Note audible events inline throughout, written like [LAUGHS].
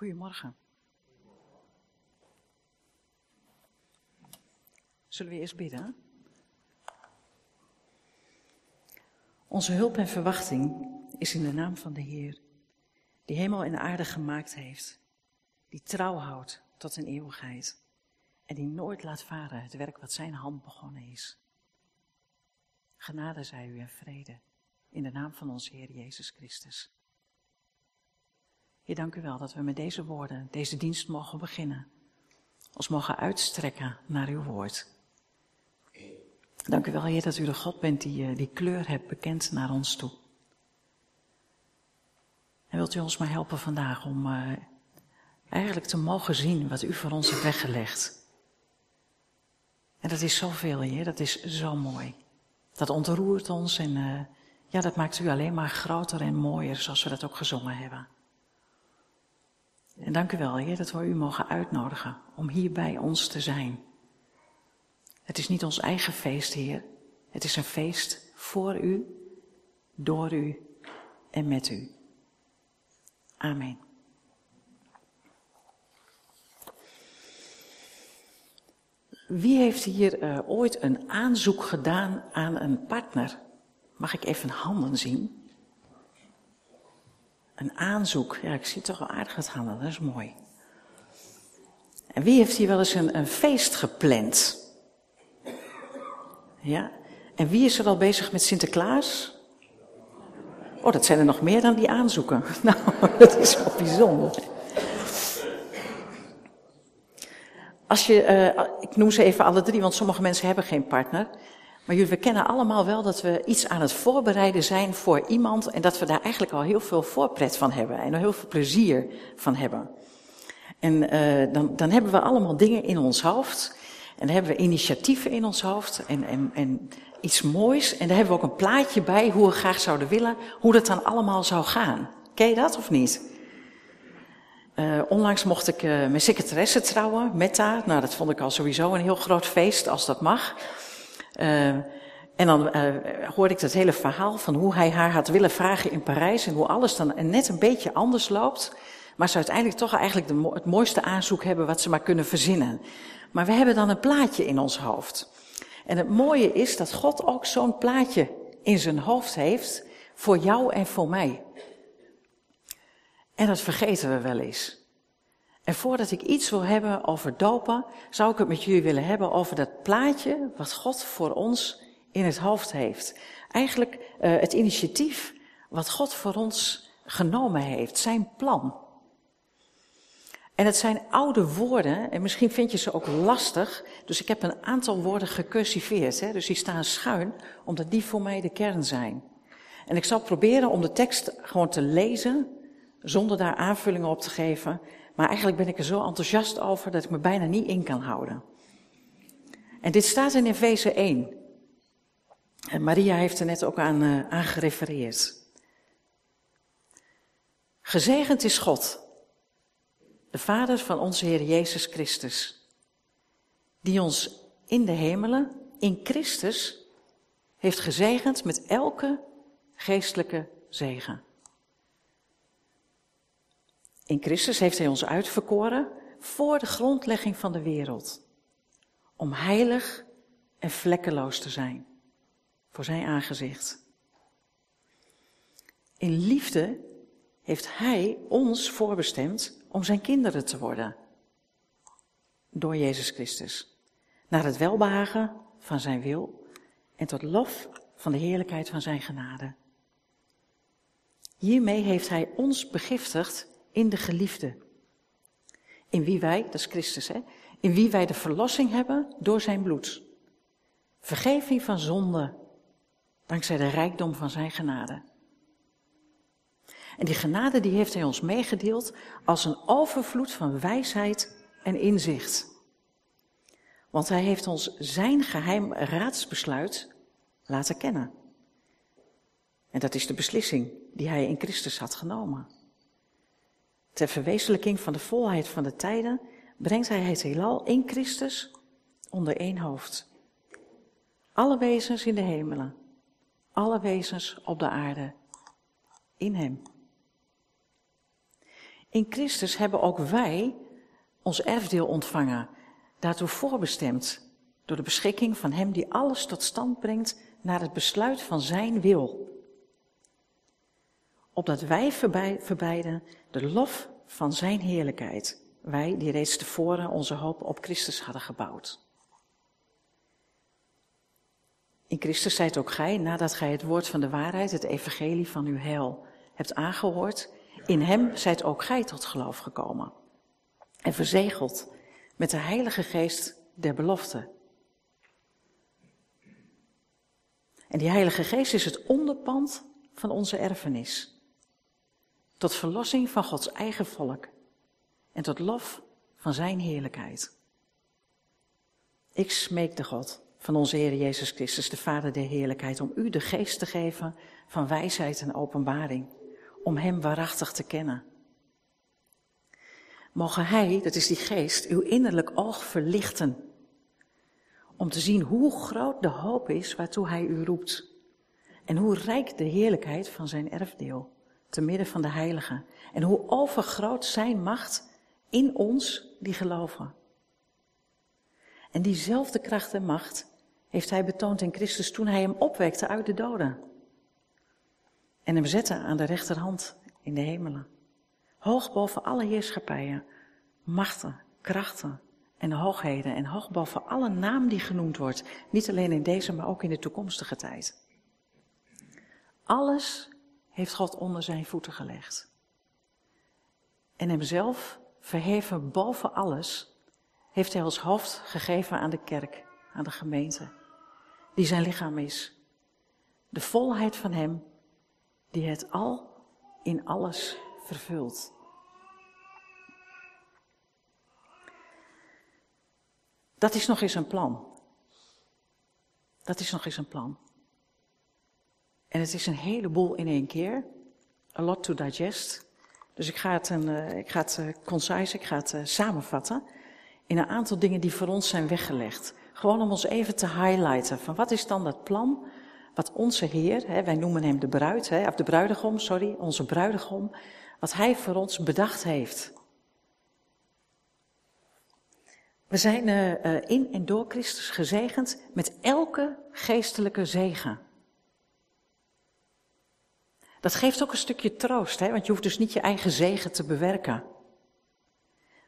Goedemorgen. Zullen we eerst bidden? Onze hulp en verwachting is in de naam van de Heer, die hemel en aarde gemaakt heeft, die trouw houdt tot een eeuwigheid en die nooit laat varen het werk wat zijn hand begonnen is. Genade zij u en vrede in de naam van onze Heer Jezus Christus. Heer, dank u wel dat we met deze woorden deze dienst mogen beginnen. Ons mogen uitstrekken naar uw woord. Dank u wel, Heer, dat u de God bent die eh, die kleur hebt bekend naar ons toe. En wilt u ons maar helpen vandaag om uh, eigenlijk te mogen zien wat u voor ons hebt weggelegd. En dat is zoveel, Heer, dat is zo mooi. Dat ontroert ons en uh, ja, dat maakt u alleen maar groter en mooier, zoals we dat ook gezongen hebben. En dank u wel, Heer, dat we u mogen uitnodigen om hier bij ons te zijn. Het is niet ons eigen feest, Heer. Het is een feest voor u, door u en met u. Amen. Wie heeft hier uh, ooit een aanzoek gedaan aan een partner? Mag ik even handen zien? Een aanzoek. Ja, ik zie toch wel aardig het handen, dat is mooi. En wie heeft hier wel eens een, een feest gepland? Ja? En wie is er al bezig met Sinterklaas? Oh, dat zijn er nog meer dan die aanzoeken. [LAUGHS] Nou, dat is wel bijzonder. Als je, uh, ik noem ze even alle drie, want sommige mensen hebben geen partner. Maar jullie, we kennen allemaal wel dat we iets aan het voorbereiden zijn voor iemand en dat we daar eigenlijk al heel veel voorpret van hebben en heel veel plezier van hebben. En uh, dan, dan hebben we allemaal dingen in ons hoofd en dan hebben we initiatieven in ons hoofd en, en, en iets moois. En daar hebben we ook een plaatje bij hoe we graag zouden willen, hoe dat dan allemaal zou gaan. Ken je dat of niet? Uh, onlangs mocht ik uh, mijn secretaresse trouwen, Metta. Nou, dat vond ik al sowieso een heel groot feest, als dat mag. Uh, en dan hoorde ik het hele verhaal van hoe hij haar had willen vragen in Parijs en hoe alles dan net een beetje anders loopt. Maar ze uiteindelijk toch eigenlijk de, het mooiste aanzoek hebben wat ze maar kunnen verzinnen. Maar we hebben dan een plaatje in ons hoofd. En het mooie is dat God ook zo'n plaatje in zijn hoofd heeft voor jou en voor mij. En dat vergeten we wel eens. En voordat ik iets wil hebben over dopen, zou ik het met jullie willen hebben over dat plaatje wat God voor ons in het hoofd heeft. Eigenlijk uh, het initiatief wat God voor ons genomen heeft, zijn plan. En het zijn oude woorden en misschien vind je ze ook lastig. Dus ik heb een aantal woorden gecursiveerd. Hè? Dus die staan schuin, omdat die voor mij de kern zijn. En ik zal proberen om de tekst gewoon te lezen, zonder daar aanvullingen op te geven. Maar eigenlijk ben ik er zo enthousiast over dat ik me bijna niet in kan houden. En dit staat in Efeze 1. En Maria heeft er net ook aan, uh, aan gerefereerd. Gezegend is God de Vader van onze Heer Jezus Christus, die ons in de hemelen, in Christus, heeft gezegend met elke geestelijke zegen. In Christus heeft Hij ons uitverkoren voor de grondlegging van de wereld, om heilig en vlekkeloos te zijn voor Zijn aangezicht. In liefde heeft Hij ons voorbestemd om zijn kinderen te worden. Door Jezus Christus. Naar het welbehagen van zijn wil en tot lof van de heerlijkheid van zijn genade. Hiermee heeft hij ons begiftigd in de geliefde. In wie wij, dat is Christus hè, in wie wij de verlossing hebben door zijn bloed. Vergeving van zonde, dankzij de rijkdom van zijn genade. En die genade die heeft hij ons meegedeeld als een overvloed van wijsheid en inzicht. Want hij heeft ons zijn geheim raadsbesluit laten kennen. En dat is de beslissing die hij in Christus had genomen. Ter verwezenlijking van de volheid van de tijden brengt hij het heelal in Christus onder één hoofd. Alle wezens in de hemelen, alle wezens op de aarde, in hem. In Christus hebben ook wij ons erfdeel ontvangen, daartoe voorbestemd, door de beschikking van Hem die alles tot stand brengt naar het besluit van Zijn wil. Opdat wij verbreiden de lof van Zijn heerlijkheid, wij die reeds tevoren onze hoop op Christus hadden gebouwd. In Christus zijt ook gij, nadat gij het woord van de waarheid, het evangelie van uw heil, hebt aangehoord, in hem zijt ook gij tot geloof gekomen. En verzegeld met de Heilige Geest der belofte. En die Heilige Geest is het onderpand van onze erfenis. Tot verlossing van Gods eigen volk. En tot lof van Zijn heerlijkheid. Ik smeek de God van onze Heer Jezus Christus, de Vader der Heerlijkheid, om u de geest te geven van wijsheid en openbaring, om Hem waarachtig te kennen. Mogen Hij, dat is die geest, uw innerlijk oog verlichten, om te zien hoe groot de hoop is waartoe Hij u roept, en hoe rijk de heerlijkheid van Zijn erfdeel, te midden van de heiligen, en hoe overgroot Zijn macht in ons die geloven. En diezelfde kracht en macht heeft hij betoond in Christus toen hij hem opwekte uit de doden. En hem zette aan de rechterhand in de hemelen. Hoog boven alle heerschappijen, machten, krachten en hoogheden. En hoog boven alle naam die genoemd wordt. Niet alleen in deze, maar ook in de toekomstige tijd. Alles heeft God onder zijn voeten gelegd. En hemzelf, verheven boven alles, heeft hij als hoofd gegeven aan de kerk, aan de gemeente die zijn lichaam is. De volheid van Hem die het al in alles vervult. Dat is nog eens een plan. Dat is nog eens een plan. En het is een heleboel in één keer. A lot to digest. Dus ik ga het, een, uh, ik ga het uh, concise, ik ga het uh, samenvatten in een aantal dingen die voor ons zijn weggelegd. Gewoon om ons even te highlighten van wat is dan dat plan wat onze Heer, hè, wij noemen hem de bruid, hè, of de bruidegom, sorry, onze bruidegom, wat hij voor ons bedacht heeft. We zijn in en door Christus gezegend met elke geestelijke zegen. Dat geeft ook een stukje troost, hè, want je hoeft dus niet je eigen zegen te bewerken.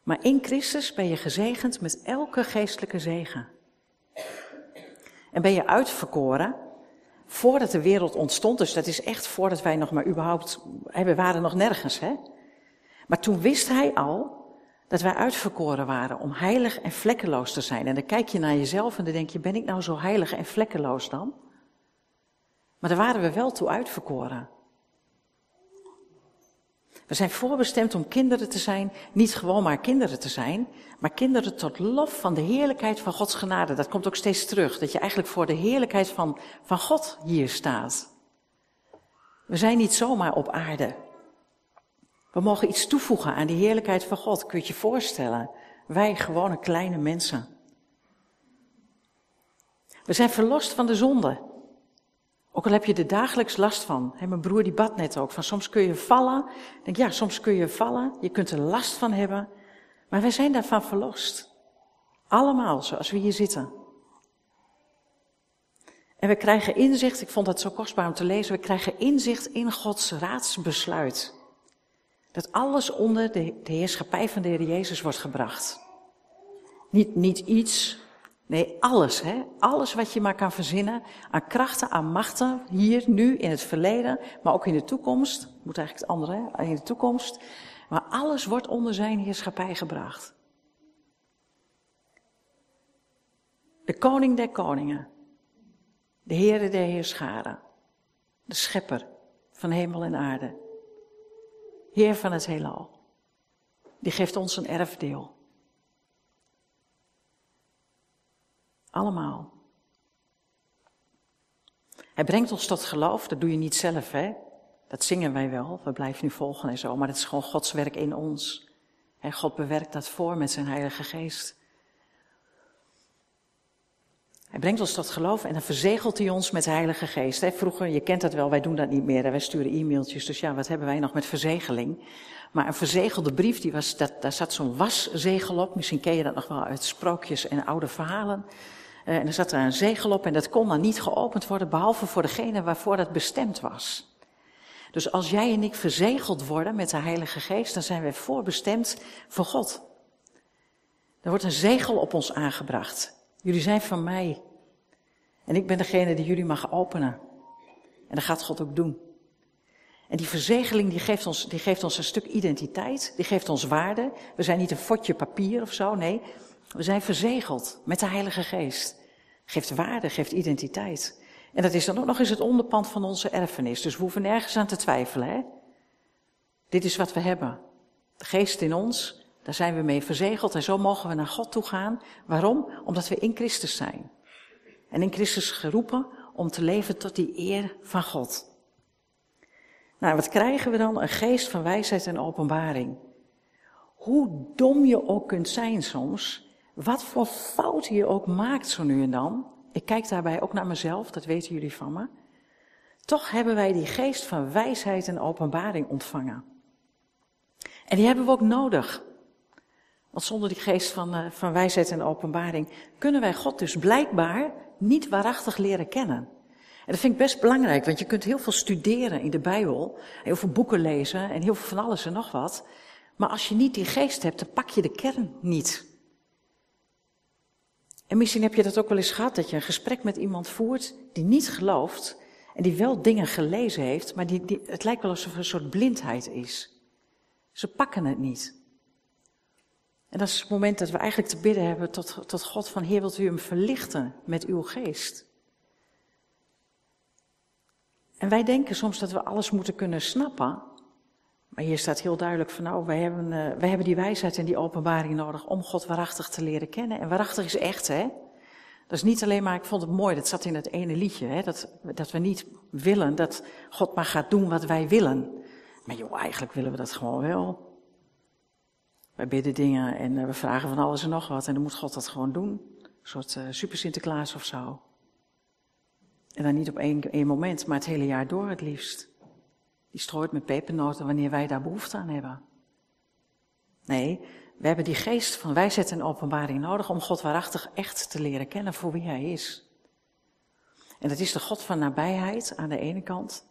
Maar in Christus ben je gezegend met elke geestelijke zegen. En ben je uitverkoren voordat de wereld ontstond. Dus dat is echt voordat wij nog maar überhaupt, we waren nog nergens hè. Maar toen wist hij al dat wij uitverkoren waren om heilig en vlekkeloos te zijn. En dan kijk je naar jezelf en dan denk je, ben ik nou zo heilig en vlekkeloos dan? Maar daar waren we wel toe uitverkoren. We zijn voorbestemd om kinderen te zijn, niet gewoon maar kinderen te zijn, maar kinderen tot lof van de heerlijkheid van Gods genade. Dat komt ook steeds terug, dat je eigenlijk voor de heerlijkheid van, van God hier staat. We zijn niet zomaar op aarde. We mogen iets toevoegen aan die heerlijkheid van God. Kun je je voorstellen? Wij gewone kleine mensen. We zijn verlost van de zonde. Ook al heb je er dagelijks last van. mijn broer die bad net ook. Van soms kun je vallen. Ik denk ja, soms kun je vallen. Je kunt er last van hebben. Maar wij zijn daarvan verlost. Allemaal, zoals we hier zitten. En we krijgen inzicht, ik vond het zo kostbaar om te lezen, we krijgen inzicht in Gods raadsbesluit. Dat alles onder de, de heerschappij van de Heer Jezus wordt gebracht. Niet, niet iets Nee, alles, hè? alles wat je maar kan verzinnen aan krachten, aan machten, hier, nu, in het verleden, maar ook in de toekomst. Moet eigenlijk het andere, hè? in de toekomst. Maar alles wordt onder zijn heerschappij gebracht. De koning der koningen, de Heere der heerscharen, de schepper van hemel en aarde, Heer van het heelal, die geeft ons een erfdeel. Allemaal. Hij brengt ons tot geloof, dat doe je niet zelf, hè? Dat zingen wij wel, we blijven nu volgen en zo, maar het is gewoon Gods werk in ons. En God bewerkt dat voor met zijn Heilige Geest. Hij brengt ons tot geloof en dan verzegelt hij ons met de Heilige Geest. Vroeger, je kent dat wel, wij doen dat niet meer. Wij sturen e-mailtjes, dus ja, wat hebben wij nog met verzegeling? Maar een verzegelde brief, die was, daar zat zo'n waszegel op. Misschien ken je dat nog wel uit sprookjes en oude verhalen. Uh, en er zat daar een zegel op en dat kon dan niet geopend worden, behalve voor degene waarvoor dat bestemd was. Dus als jij en ik verzegeld worden met de Heilige Geest, dan zijn wij voorbestemd voor God. Er wordt een zegel op ons aangebracht. Jullie zijn van mij. En ik ben degene die jullie mag openen. En dat gaat God ook doen. En die verzegeling die geeft, ons, die geeft ons een stuk identiteit, die geeft ons waarde. We zijn niet een fotje papier of zo, nee. We zijn verzegeld met de Heilige Geest. Geeft waarde, geeft identiteit. En dat is dan ook nog eens het onderpand van onze erfenis. Dus we hoeven nergens aan te twijfelen. Hè? Dit is wat we hebben. De geest in ons, daar zijn we mee verzegeld en zo mogen we naar God toe gaan. Waarom? Omdat we in Christus zijn. En in Christus geroepen om te leven tot die eer van God. Nou, wat krijgen we dan? Een geest van wijsheid en openbaring. Hoe dom je ook kunt zijn soms, wat voor fouten je ook maakt zo nu en dan, ik kijk daarbij ook naar mezelf, dat weten jullie van me. Toch hebben wij die geest van wijsheid en openbaring ontvangen. En die hebben we ook nodig. Want zonder die geest van, uh, van wijsheid en openbaring kunnen wij God dus blijkbaar niet waarachtig leren kennen. En dat vind ik best belangrijk, want je kunt heel veel studeren in de Bijbel, heel veel boeken lezen en heel veel van alles en nog wat. Maar als je niet die geest hebt, dan pak je de kern niet. En misschien heb je dat ook wel eens gehad, dat je een gesprek met iemand voert die niet gelooft en die wel dingen gelezen heeft, maar die, die, het lijkt wel alsof er een soort blindheid is. Ze pakken het niet. En dat is het moment dat we eigenlijk te bidden hebben tot, tot God van Heer, wilt u hem verlichten met uw geest? En wij denken soms dat we alles moeten kunnen snappen. Maar hier staat heel duidelijk van nou, wij hebben, uh, wij hebben die wijsheid en die openbaring nodig om God waarachtig te leren kennen. En waarachtig is echt, hè? Dat is niet alleen maar, ik vond het mooi, dat zat in het ene liedje, hè? Dat, dat we niet willen dat God maar gaat doen wat wij willen. Maar joh, eigenlijk willen we dat gewoon wel. Wij bidden dingen en uh, we vragen van alles en nog wat en dan moet God dat gewoon doen. Een soort uh, super Sinterklaas of zo. En dan niet op één, één moment, maar het hele jaar door het liefst. Die strooit met pepernoten wanneer wij daar behoefte aan hebben. Nee, we hebben die geest van wijsheid en openbaring nodig om God waarachtig echt te leren kennen voor wie Hij is. En dat is de God van nabijheid aan de ene kant.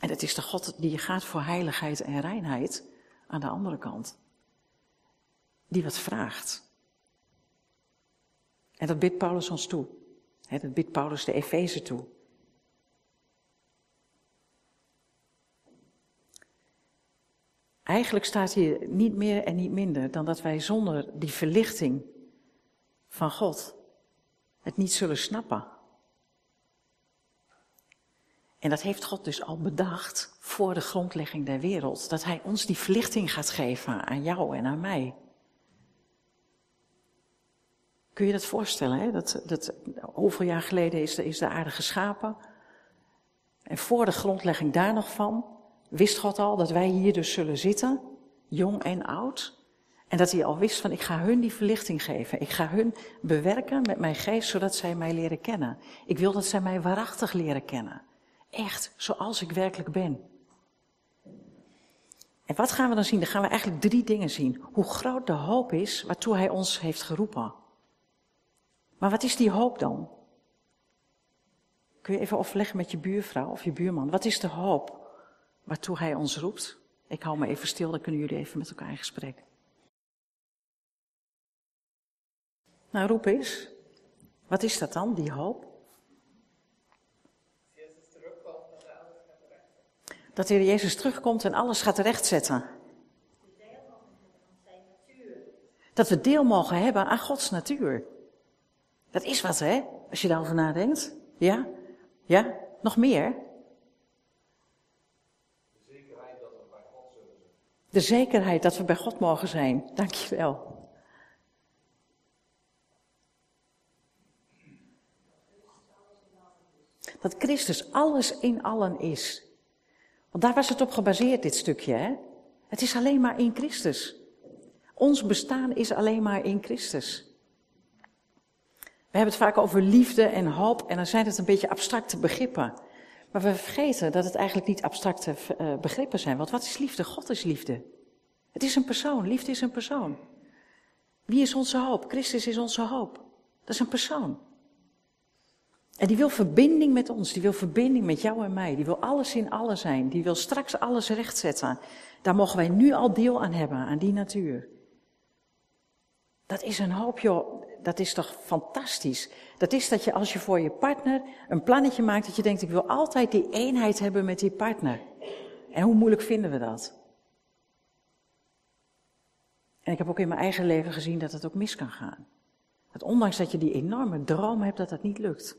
En dat is de God die gaat voor heiligheid en reinheid aan de andere kant. Die wat vraagt. En dat bidt Paulus ons toe. Dat bidt Paulus de Efeze toe. Eigenlijk staat hier niet meer en niet minder dan dat wij zonder die verlichting van God het niet zullen snappen. En dat heeft God dus al bedacht voor de grondlegging der wereld. Dat Hij ons die verlichting gaat geven aan jou en aan mij. Kun je dat voorstellen? Hè? Dat, dat, hoeveel jaar geleden is de, is de aarde geschapen? En voor de grondlegging daar nog van, wist God al dat wij hier dus zullen zitten, jong en oud. En dat hij al wist van ik ga hun die verlichting geven. Ik ga hun bewerken met mijn geest zodat zij mij leren kennen. Ik wil dat zij mij waarachtig leren kennen. Echt, zoals ik werkelijk ben. En wat gaan we dan zien? Dan gaan we eigenlijk drie dingen zien. Hoe groot de hoop is waartoe hij ons heeft geroepen. Maar wat is die hoop dan? Kun je even overleggen met je buurvrouw of je buurman. Wat is de hoop waartoe hij ons roept. Ik hou me even stil, dan kunnen jullie even met elkaar in gesprek. Nou, roep eens. Wat is dat dan, die hoop? Dat de Heer Jezus terugkomt en alles gaat terechtzetten. Dat we deel mogen hebben aan Gods natuur. Dat is wat, hè? Als je daarover nadenkt. Ja? Ja? Nog meer? De zekerheid dat we bij God mogen zijn. Dankjewel. Dat Christus alles in allen is. Want daar was het op gebaseerd, dit stukje. Hè? Het is alleen maar in Christus. Ons bestaan is alleen maar in Christus. We hebben het vaak over liefde en hoop en dan zijn het een beetje abstracte begrippen. Maar we vergeten dat het eigenlijk niet abstracte uh, begrippen zijn. Want wat is liefde? God is liefde. Het is een persoon. Liefde is een persoon. Wie is onze hoop? Christus is onze hoop. Dat is een persoon. En die wil verbinding met ons. Die wil verbinding met jou en mij. Die wil alles in alles zijn. Die wil straks alles rechtzetten. Daar mogen wij nu al deel aan hebben, aan die natuur. Dat is een hoop, joh. Dat is toch fantastisch. Dat is dat je als je voor je partner een plannetje maakt, dat je denkt, ik wil altijd die eenheid hebben met die partner. En hoe moeilijk vinden we dat? En ik heb ook in mijn eigen leven gezien dat het ook mis kan gaan. Dat ondanks dat je die enorme droom hebt, dat dat niet lukt.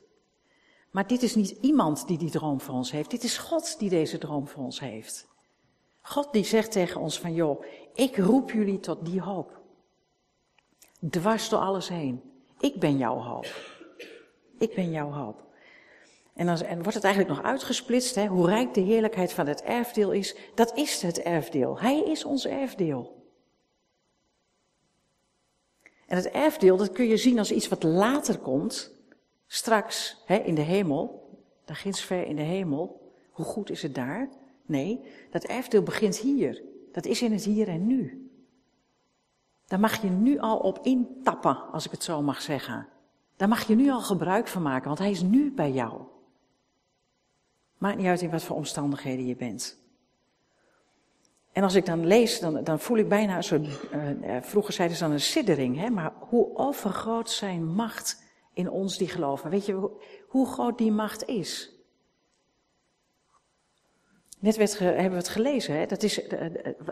Maar dit is niet iemand die die droom voor ons heeft. Dit is God die deze droom voor ons heeft. God die zegt tegen ons van, joh, ik roep jullie tot die hoop. Dwars door alles heen. Ik ben jouw hoop. Ik ben jouw hoop. En dan wordt het eigenlijk nog uitgesplitst, hè, hoe rijk de heerlijkheid van het erfdeel is. Dat is het erfdeel. Hij is ons erfdeel. En het erfdeel, dat kun je zien als iets wat later komt, straks hè, in de hemel, daar ginds ver in de hemel. Hoe goed is het daar? Nee, dat erfdeel begint hier. Dat is in het hier en nu. Daar mag je nu al op intappen, als ik het zo mag zeggen. Daar mag je nu al gebruik van maken, want hij is nu bij jou. Maakt niet uit in wat voor omstandigheden je bent. En als ik dan lees, dan, dan voel ik bijna een soort, uh, vroeger zeiden ze dan een siddering, hè, maar hoe overgroot zijn macht in ons die geloven. Weet je hoe groot die macht is? Net hebben we het gelezen, hè? Dat is,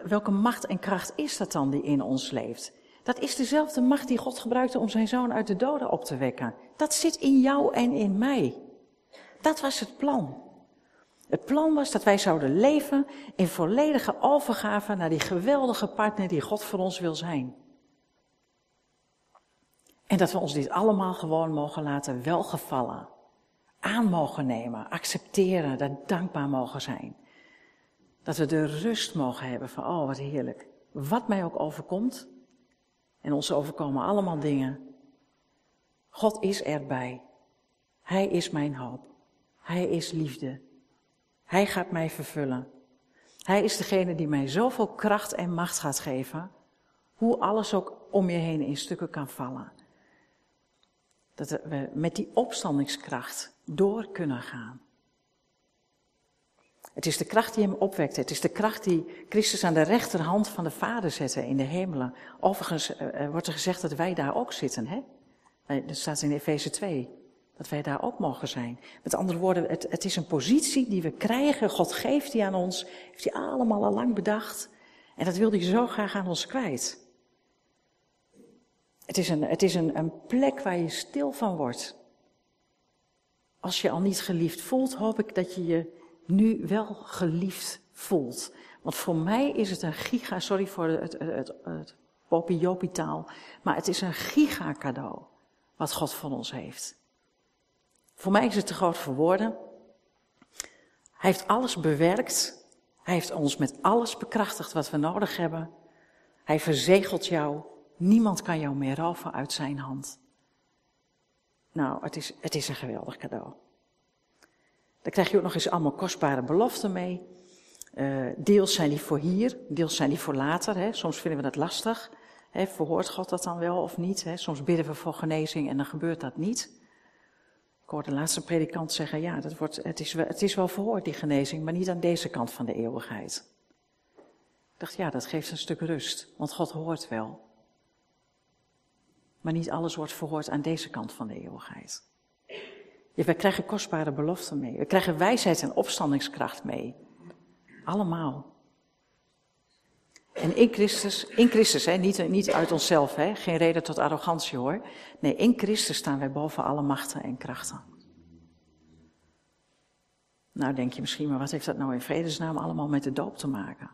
welke macht en kracht is dat dan die in ons leeft? Dat is dezelfde macht die God gebruikte om zijn zoon uit de doden op te wekken. Dat zit in jou en in mij. Dat was het plan. Het plan was dat wij zouden leven in volledige overgave naar die geweldige partner die God voor ons wil zijn. En dat we ons dit allemaal gewoon mogen laten welgevallen. Aan mogen nemen, accepteren, daar dankbaar mogen zijn. Dat we de rust mogen hebben van, oh wat heerlijk. Wat mij ook overkomt, en ons overkomen allemaal dingen. God is erbij. Hij is mijn hoop. Hij is liefde. Hij gaat mij vervullen. Hij is degene die mij zoveel kracht en macht gaat geven, hoe alles ook om je heen in stukken kan vallen. Dat we met die opstandingskracht door kunnen gaan. Het is de kracht die hem opwekt. Het is de kracht die Christus aan de rechterhand van de Vader zette in de hemelen. Overigens uh, wordt er gezegd dat wij daar ook zitten. Hè? Dat staat in Efeze 2. Dat wij daar ook mogen zijn. Met andere woorden, het, het is een positie die we krijgen. God geeft die aan ons. Heeft hij allemaal al lang bedacht. En dat wil hij zo graag aan ons kwijt. Het is, een, het is een, een plek waar je stil van wordt. Als je al niet geliefd voelt, hoop ik dat je je nu wel geliefd voelt. Want voor mij is het een giga, sorry voor het, het, het, maar het is een giga cadeau wat God van ons heeft. Voor mij is het te groot voor woorden. Hij heeft alles bewerkt. Hij heeft ons met alles bekrachtigd wat we nodig hebben. Hij verzegelt jou. Niemand kan jou meer roven uit zijn hand. Nou, het is, het is een geweldig cadeau. Daar krijg je ook nog eens allemaal kostbare beloften mee. Uh, deels zijn die voor hier, deels zijn die voor later. Soms vinden we dat lastig. Verhoort God dat dan wel of niet? Soms bidden we voor genezing en dan gebeurt dat niet. Ik hoorde de laatste predikant zeggen, ja, dat wordt, het, is wel, het is wel verhoord die genezing, maar niet aan deze kant van de eeuwigheid. Ik dacht, ja, dat geeft een stuk rust, want God hoort wel. Maar niet alles wordt verhoord aan deze kant van de eeuwigheid. We krijgen kostbare beloften mee. We krijgen wijsheid en opstandingskracht mee. Allemaal. En in Christus, in Christus, hè, niet, niet uit onszelf, hè, geen reden tot arrogantie hoor. Nee, in Christus staan wij boven alle machten en krachten. Nou denk je misschien, maar wat heeft dat nou in vredesnaam allemaal met de doop te maken?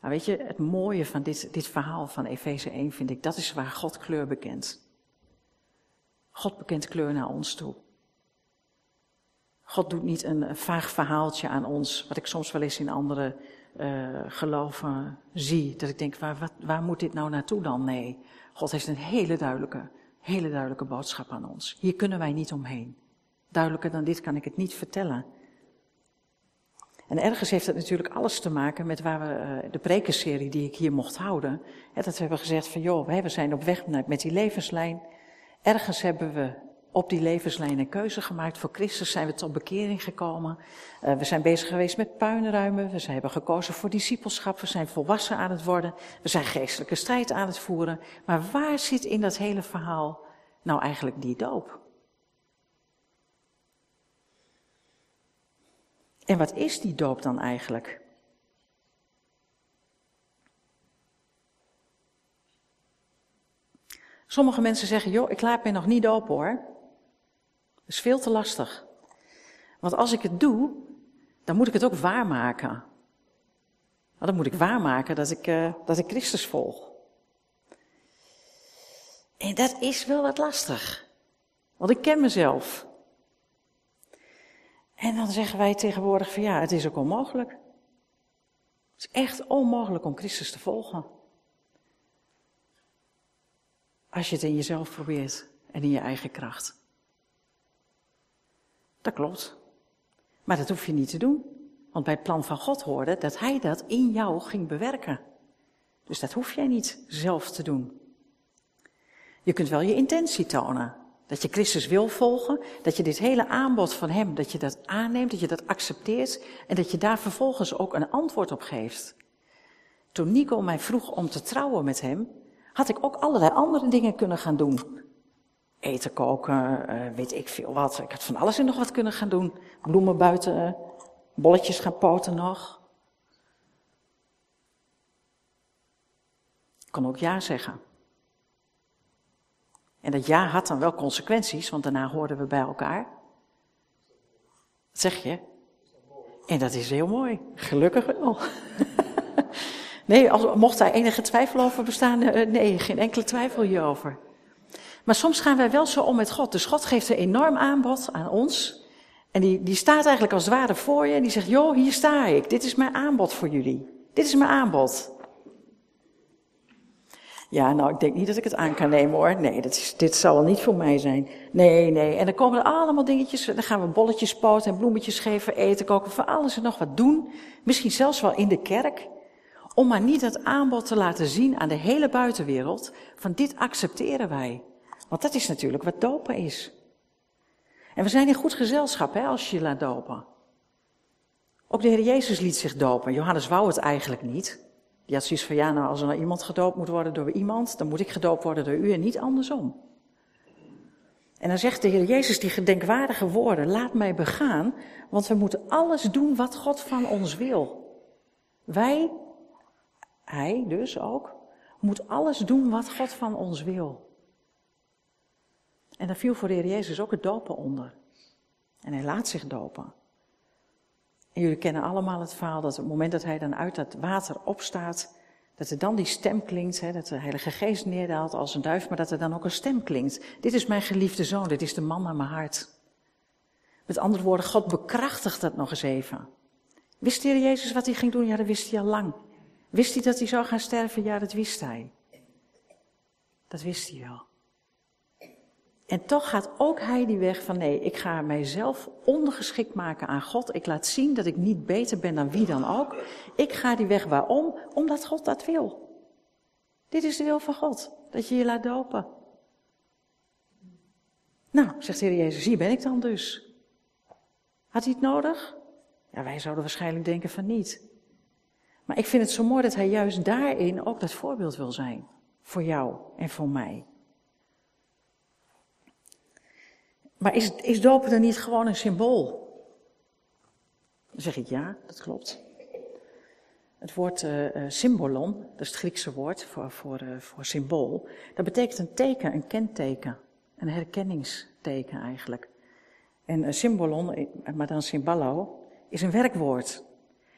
Nou weet je, het mooie van dit, dit verhaal van Efeze 1 vind ik, dat is waar God kleur bekent. God bekent kleur naar ons toe. God doet niet een vaag verhaaltje aan ons, wat ik soms wel eens in andere uh, geloven zie. Dat ik denk, waar, waar moet dit nou naartoe dan? Nee, God heeft een hele duidelijke, Hele duidelijke boodschap aan ons. Hier kunnen wij niet omheen. Duidelijker dan dit kan ik het niet vertellen. En ergens heeft het natuurlijk alles te maken met waar we, uh, de prekenserie die ik hier mocht houden. dat we hebben gezegd van joh, we zijn op weg met die levenslijn. Ergens hebben we op die levenslijn een keuze gemaakt. Voor Christus zijn we tot bekering gekomen. Uh, we zijn bezig geweest met puinruimen. We hebben gekozen voor discipelschap. We zijn volwassen aan het worden. We zijn geestelijke strijd aan het voeren. Maar waar zit in dat hele verhaal nou eigenlijk die doop? En wat is die doop dan eigenlijk? Sommige mensen zeggen, joh, ik laat mij nog niet dopen hoor. Dat is veel te lastig. Want als ik het doe, dan moet ik het ook waarmaken. Nou, dan moet ik waarmaken dat ik, uh, dat ik Christus volg. En dat is wel wat lastig. Want ik ken mezelf. En dan zeggen wij tegenwoordig van ja, het is ook onmogelijk. Het is echt onmogelijk om Christus te volgen. Als je het in jezelf probeert en in je eigen kracht. Dat klopt. Maar dat hoef je niet te doen. Want bij het plan van God hoorde dat Hij dat in jou ging bewerken. Dus dat hoef jij niet zelf te doen. Je kunt wel je intentie tonen. Dat je Christus wil volgen, dat je dit hele aanbod van Hem, dat je dat aanneemt, dat je dat accepteert en dat je daar vervolgens ook een antwoord op geeft. Toen Nico mij vroeg om te trouwen met hem, had ik ook allerlei andere dingen kunnen gaan doen. Eten koken, uh, weet ik veel wat. Ik had van alles en nog wat kunnen gaan doen. Bloemen buiten, uh, bolletjes gaan poten nog. Ik kon ook ja zeggen. En dat ja had dan wel consequenties, want daarna hoorden we bij elkaar. Zeg je? En dat is heel mooi. Gelukkig wel. [LAUGHS] nee, als, mocht daar enige twijfel over bestaan, eh, nee, geen enkele twijfel hierover. Maar soms gaan wij wel zo om met God. Dus God geeft een enorm aanbod aan ons. En die, die staat eigenlijk als het ware voor je. En die zegt, joh, hier sta ik. Dit is mijn aanbod voor jullie. Dit is mijn aanbod. Ja, nou, ik denk niet dat ik het aan kan nemen hoor. Nee, dat is, dit zal wel niet voor mij zijn. Nee, nee. En dan komen er allemaal dingetjes. Dan gaan we bolletjes poten en bloemetjes geven, eten, koken, van alles en nog wat doen. Misschien zelfs wel in de kerk. Om maar niet het aanbod te laten zien aan de hele buitenwereld. Van dit accepteren wij. Want dat is natuurlijk wat dopen is. En we zijn in goed gezelschap hè, als je je laat dopen. Ook de Heer Jezus liet zich dopen. Johannes wou het eigenlijk niet. Die had zoiets van, ja, nou, als er nou iemand gedoopt moet worden door iemand, dan moet ik gedoopt worden door u en niet andersom. En dan zegt de Heer Jezus die gedenkwaardige woorden, laat mij begaan, want we moeten alles doen wat God van ons wil. Wij, hij dus ook, moet alles doen wat God van ons wil. En daar viel voor de Heer Jezus ook het dopen onder. En hij laat zich dopen. En jullie kennen allemaal het verhaal dat op het moment dat hij dan uit dat water opstaat, dat er dan die stem klinkt, hè, dat de Heilige Geest neerdaalt als een duif, maar dat er dan ook een stem klinkt. Dit is mijn geliefde zoon, dit is de man naar mijn hart. Met andere woorden, God bekrachtigt dat nog eens even. Wist de Heer Jezus wat hij ging doen? Ja, dat wist hij al lang. Wist hij dat hij zou gaan sterven? Ja, dat wist hij. Dat wist hij wel. En toch gaat ook hij die weg van nee, ik ga mijzelf ondergeschikt maken aan God. Ik laat zien dat ik niet beter ben dan wie dan ook. Ik ga die weg waarom? Omdat God dat wil. Dit is de wil van God, dat je je laat dopen. Nou, zegt de Heer Jezus, hier ben ik dan dus. Had hij het nodig? Ja, wij zouden waarschijnlijk denken van niet. Maar ik vind het zo mooi dat hij juist daarin ook dat voorbeeld wil zijn. Voor jou en voor mij. Maar is, is dopen dan niet gewoon een symbool? Dan zeg ik ja, dat klopt. Het woord uh, symbolon, dat is het Griekse woord voor, voor, uh, voor symbool, dat betekent een teken, een kenteken, een herkenningsteken eigenlijk. En symbolon, maar dan symbolo, is een werkwoord.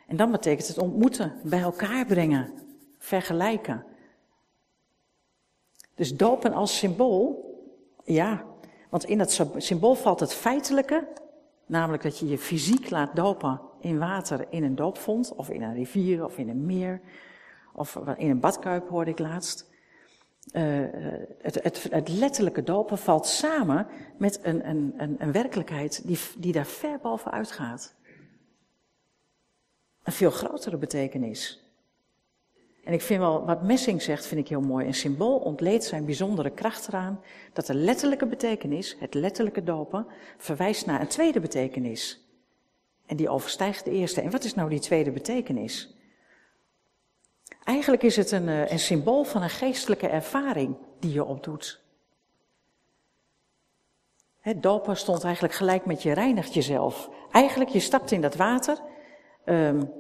En dan betekent het ontmoeten, bij elkaar brengen, vergelijken. Dus dopen als symbool, ja, want in het symbool valt het feitelijke, namelijk dat je je fysiek laat dopen in water in een doopvond, of in een rivier, of in een meer, of in een badkuip hoorde ik laatst. uh, het, het, het, letterlijke dopen valt samen met een, een, een, een werkelijkheid die, die daar ver bovenuit gaat. Een veel grotere betekenis. En ik vind wel, wat Messing zegt, vind ik heel mooi. Een symbool ontleedt zijn bijzondere kracht eraan dat de letterlijke betekenis, het letterlijke dopen, verwijst naar een tweede betekenis. En die overstijgt de eerste. En wat is nou die tweede betekenis? Eigenlijk is het een, eh, een symbool van een geestelijke ervaring die je opdoet. Het dopen stond eigenlijk gelijk met je reinigt jezelf. Eigenlijk, je stapt in dat water um,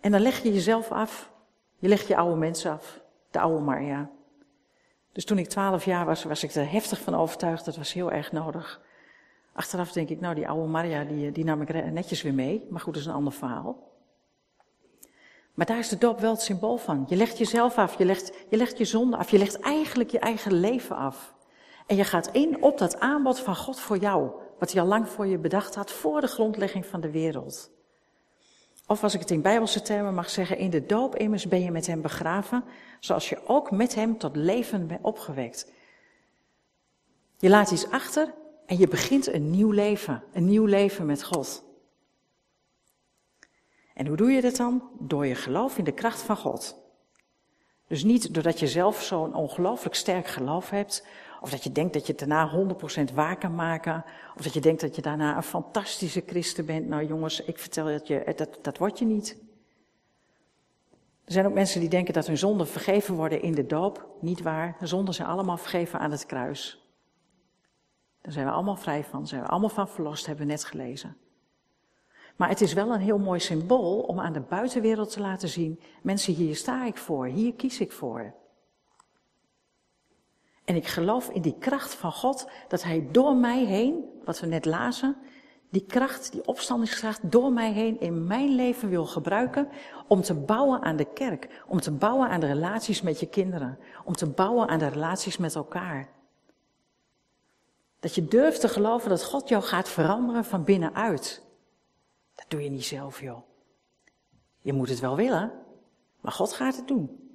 en dan leg je jezelf af. Je legt je oude mensen af, de oude Maria. Dus toen ik twaalf jaar was, was ik er heftig van overtuigd, dat was heel erg nodig. Achteraf denk ik, nou die oude Maria, die, die nam ik netjes weer mee. Maar goed, dat is een ander verhaal. Maar daar is de doop wel het symbool van. Je legt jezelf af, je legt, je legt je zonde af, je legt eigenlijk je eigen leven af. En je gaat in op dat aanbod van God voor jou, wat hij al lang voor je bedacht had voor de grondlegging van de wereld. Of als ik het in bijbelse termen mag zeggen, in de doop immers ben je met hem begraven, zoals je ook met hem tot leven bent opgewekt. Je laat iets achter en je begint een nieuw leven, een nieuw leven met God. En hoe doe je dat dan? Door je geloof in de kracht van God. Dus niet doordat je zelf zo'n ongelooflijk sterk geloof hebt, of dat je denkt dat je het daarna 100% waar kan maken, of dat je denkt dat je daarna een fantastische christen bent. Nou jongens, ik vertel dat je, dat, dat word je niet. Er zijn ook mensen die denken dat hun zonden vergeven worden in de doop. Niet waar, de zonden zijn allemaal vergeven aan het kruis. Daar zijn we allemaal vrij van, zijn we allemaal van verlost, hebben we net gelezen. Maar het is wel een heel mooi symbool om aan de buitenwereld te laten zien: mensen, hier sta ik voor, hier kies ik voor. En ik geloof in die kracht van God, dat Hij door mij heen, wat we net lazen, die kracht, die opstandingskracht door mij heen in mijn leven wil gebruiken om te bouwen aan de kerk, om te bouwen aan de relaties met je kinderen, om te bouwen aan de relaties met elkaar. Dat je durft te geloven dat God jou gaat veranderen van binnenuit. Dat doe je niet zelf, joh. Je moet het wel willen, maar God gaat het doen.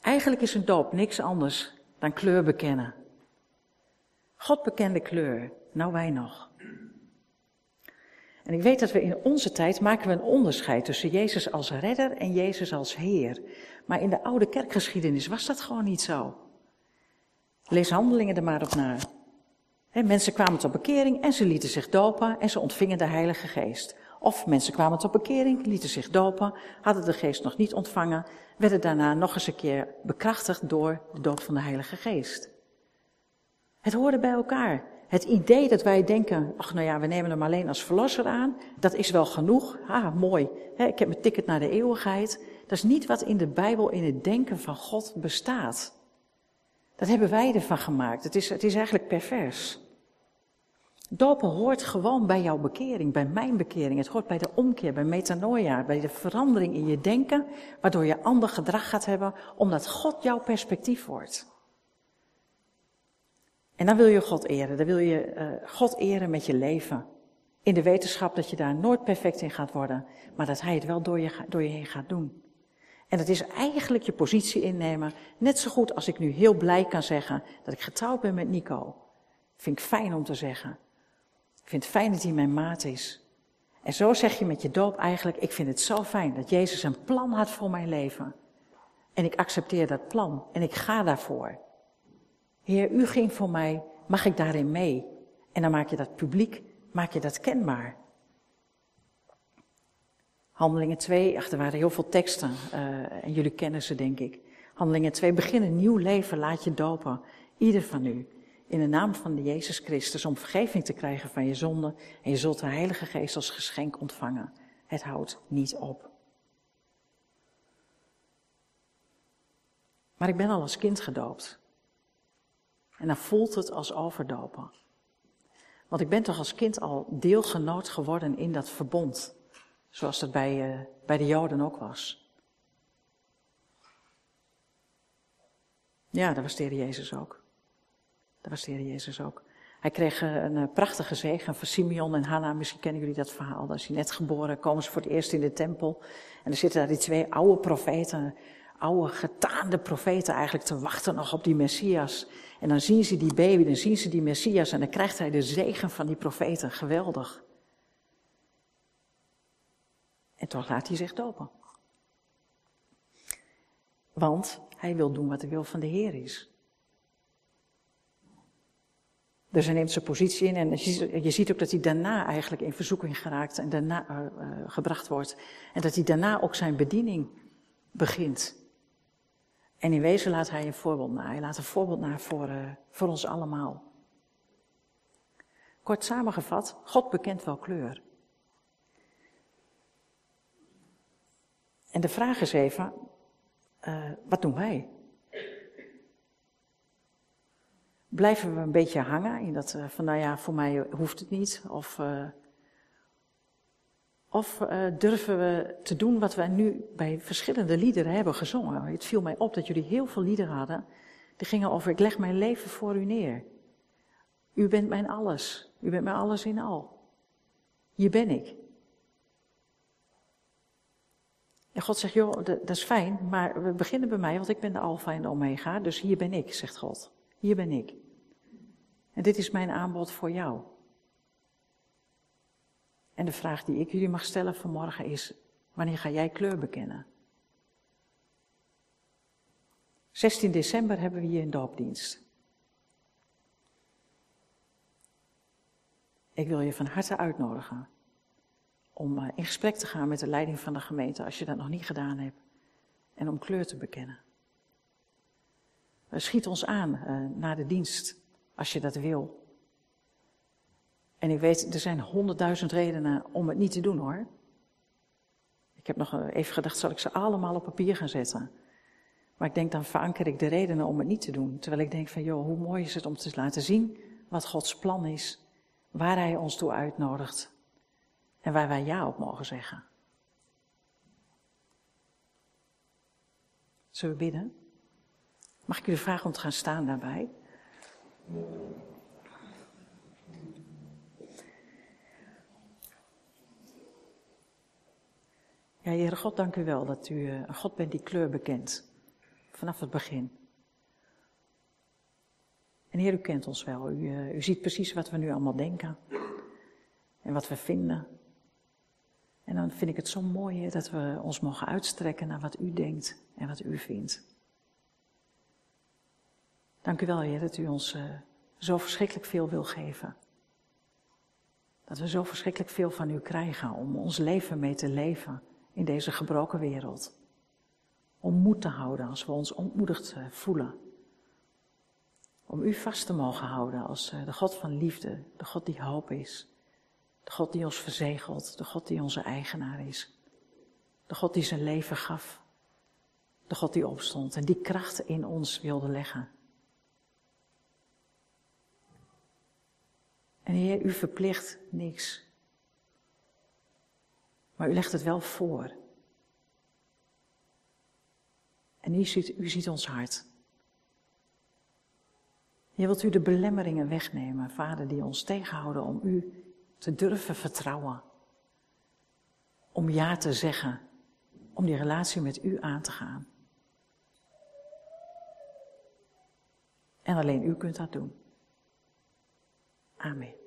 Eigenlijk is een doop niks anders dan kleur bekennen. God bekende kleur, nou wij nog. En ik weet dat we in onze tijd maken we een onderscheid tussen Jezus als redder en Jezus als Heer. Maar in de oude kerkgeschiedenis was dat gewoon niet zo. Lees handelingen er maar op na. Mensen kwamen tot bekering en ze lieten zich dopen en ze ontvingen de Heilige Geest. Of mensen kwamen tot bekering, lieten zich dopen, hadden de Geest nog niet ontvangen, werden daarna nog eens een keer bekrachtigd door de doop van de Heilige Geest. Het hoorde bij elkaar. Het idee dat wij denken, ach nou ja, we nemen hem alleen als verlosser aan, dat is wel genoeg. Ah, mooi, ik heb mijn ticket naar de eeuwigheid. Dat is niet wat in de Bijbel in het denken van God bestaat. Dat hebben wij ervan gemaakt. Het is, het is eigenlijk pervers. Dopen hoort gewoon bij jouw bekering, bij mijn bekering. Het hoort bij de omkeer, bij metanoia, bij de verandering in je denken, waardoor je ander gedrag gaat hebben, omdat God jouw perspectief wordt. En dan wil je God eren, dan wil je uh, God eren met je leven. In de wetenschap dat je daar nooit perfect in gaat worden, maar dat Hij het wel door je, door je heen gaat doen. En dat is eigenlijk je positie innemen, net zo goed als ik nu heel blij kan zeggen dat ik getrouwd ben met Nico. Vind ik fijn om te zeggen. Ik vind het fijn dat hij mijn maat is. En zo zeg je met je doop eigenlijk, ik vind het zo fijn dat Jezus een plan had voor mijn leven. En ik accepteer dat plan en ik ga daarvoor. Heer, u ging voor mij, mag ik daarin mee? En dan maak je dat publiek, maak je dat kenbaar. Handelingen 2, ach, er waren heel veel teksten, uh, en jullie kennen ze denk ik. Handelingen 2, begin een nieuw leven, laat je dopen, ieder van u in de naam van de Jezus Christus om vergeving te krijgen van je zonde en je zult de Heilige Geest als geschenk ontvangen. Het houdt niet op. Maar ik ben al als kind gedoopt. En dan voelt het als overdopen. Want ik ben toch als kind al deelgenoot geworden in dat verbond. Zoals dat bij, uh, bij de Joden ook was. Ja, dat was de Heer Jezus ook. Dat was de Heer Jezus ook. Hij kreeg eh, een eh, prachtige zegen van Simeon en Hanna. Misschien kennen jullie dat verhaal. Is hij net geboren, komen ze voor het eerst in de tempel. En er zitten daar die twee oude profeten, oude getaande profeten eigenlijk te wachten nog op die Messias. En dan zien ze die baby, dan zien ze die Messias en dan krijgt hij de zegen van die profeten. Geweldig. En toch laat hij zich dopen. Want hij wil doen wat de wil van de Heer is. Dus hij neemt zijn positie in en je ziet ook dat hij daarna eigenlijk in verzoeking geraakt en daarna uh, uh, gebracht wordt. En dat hij daarna ook zijn bediening begint. En in wezen laat hij een voorbeeld na. Hij laat een voorbeeld na voor, uh, voor ons allemaal. Kort samengevat, God bekent wel kleur. En de vraag is even, wat doen wij? Blijven we een beetje hangen in dat uh, van nou ja, voor mij hoeft het niet. Of, uh, of uh, durven we te doen wat wij nu bij verschillende liederen hebben gezongen. Het viel mij op dat jullie heel veel liederen hadden. Die gingen over ik leg mijn leven voor u neer. U bent mijn alles. U bent mijn alles in al. Hier ben ik. En God zegt, joh, dat is fijn, maar we beginnen bij mij, want ik ben de alfa en de omega, dus hier ben ik, zegt God. Hier ben ik. En dit is mijn aanbod voor jou. En de vraag die ik jullie mag stellen vanmorgen is: wanneer ga jij kleur bekennen? 16 december hebben we hier een doopdienst. Ik wil je van harte uitnodigen om eh, in gesprek te gaan met de leiding van de gemeente als je dat nog niet gedaan hebt. En om kleur te bekennen. Schiet ons aan uh, na de dienst als je dat wil. En ik weet, er zijn honderdduizend redenen om het niet te doen hoor. Ik heb nog even gedacht, zal ik ze allemaal op papier gaan zetten? Maar ik denk, dan veranker ik de redenen om het niet te doen. Terwijl ik denk van, joh, hoe mooi is het om te laten zien wat Gods plan is. Waar Hij ons toe uitnodigt. En waar wij ja op mogen zeggen. Zullen we bidden? Mag ik jullie vragen om te gaan staan daarbij? Ja, Heere God, dank u wel dat u eh, een God bent die kleur bekent. Vanaf het begin. En Heer, u kent ons wel. U, uh, u ziet precies wat we nu allemaal denken. En wat we vinden. En dan vind ik het zo mooi dat we ons mogen uitstrekken naar wat u denkt en wat u vindt. Dank u wel, Heer, dat u ons uh, zo verschrikkelijk veel wil geven. Dat we zo verschrikkelijk veel van u krijgen om ons leven mee te leven in deze gebroken wereld. Om moed te houden als we ons ontmoedigd uh, voelen. Om u vast te mogen houden als uh, de God van liefde, de God die hoop is. De God die ons verzegelt, de God die onze eigenaar is. De God die zijn leven gaf. De God die opstond en die kracht in ons wilde leggen. En Heer, u verplicht niks. Maar u legt het wel voor. En u ziet, u ziet ons hart. Je wilt u de belemmeringen wegnemen, Vader, die ons tegenhouden om u te durven vertrouwen. Om ja te zeggen, om die relatie met u aan te gaan. En alleen u kunt dat doen. Amen.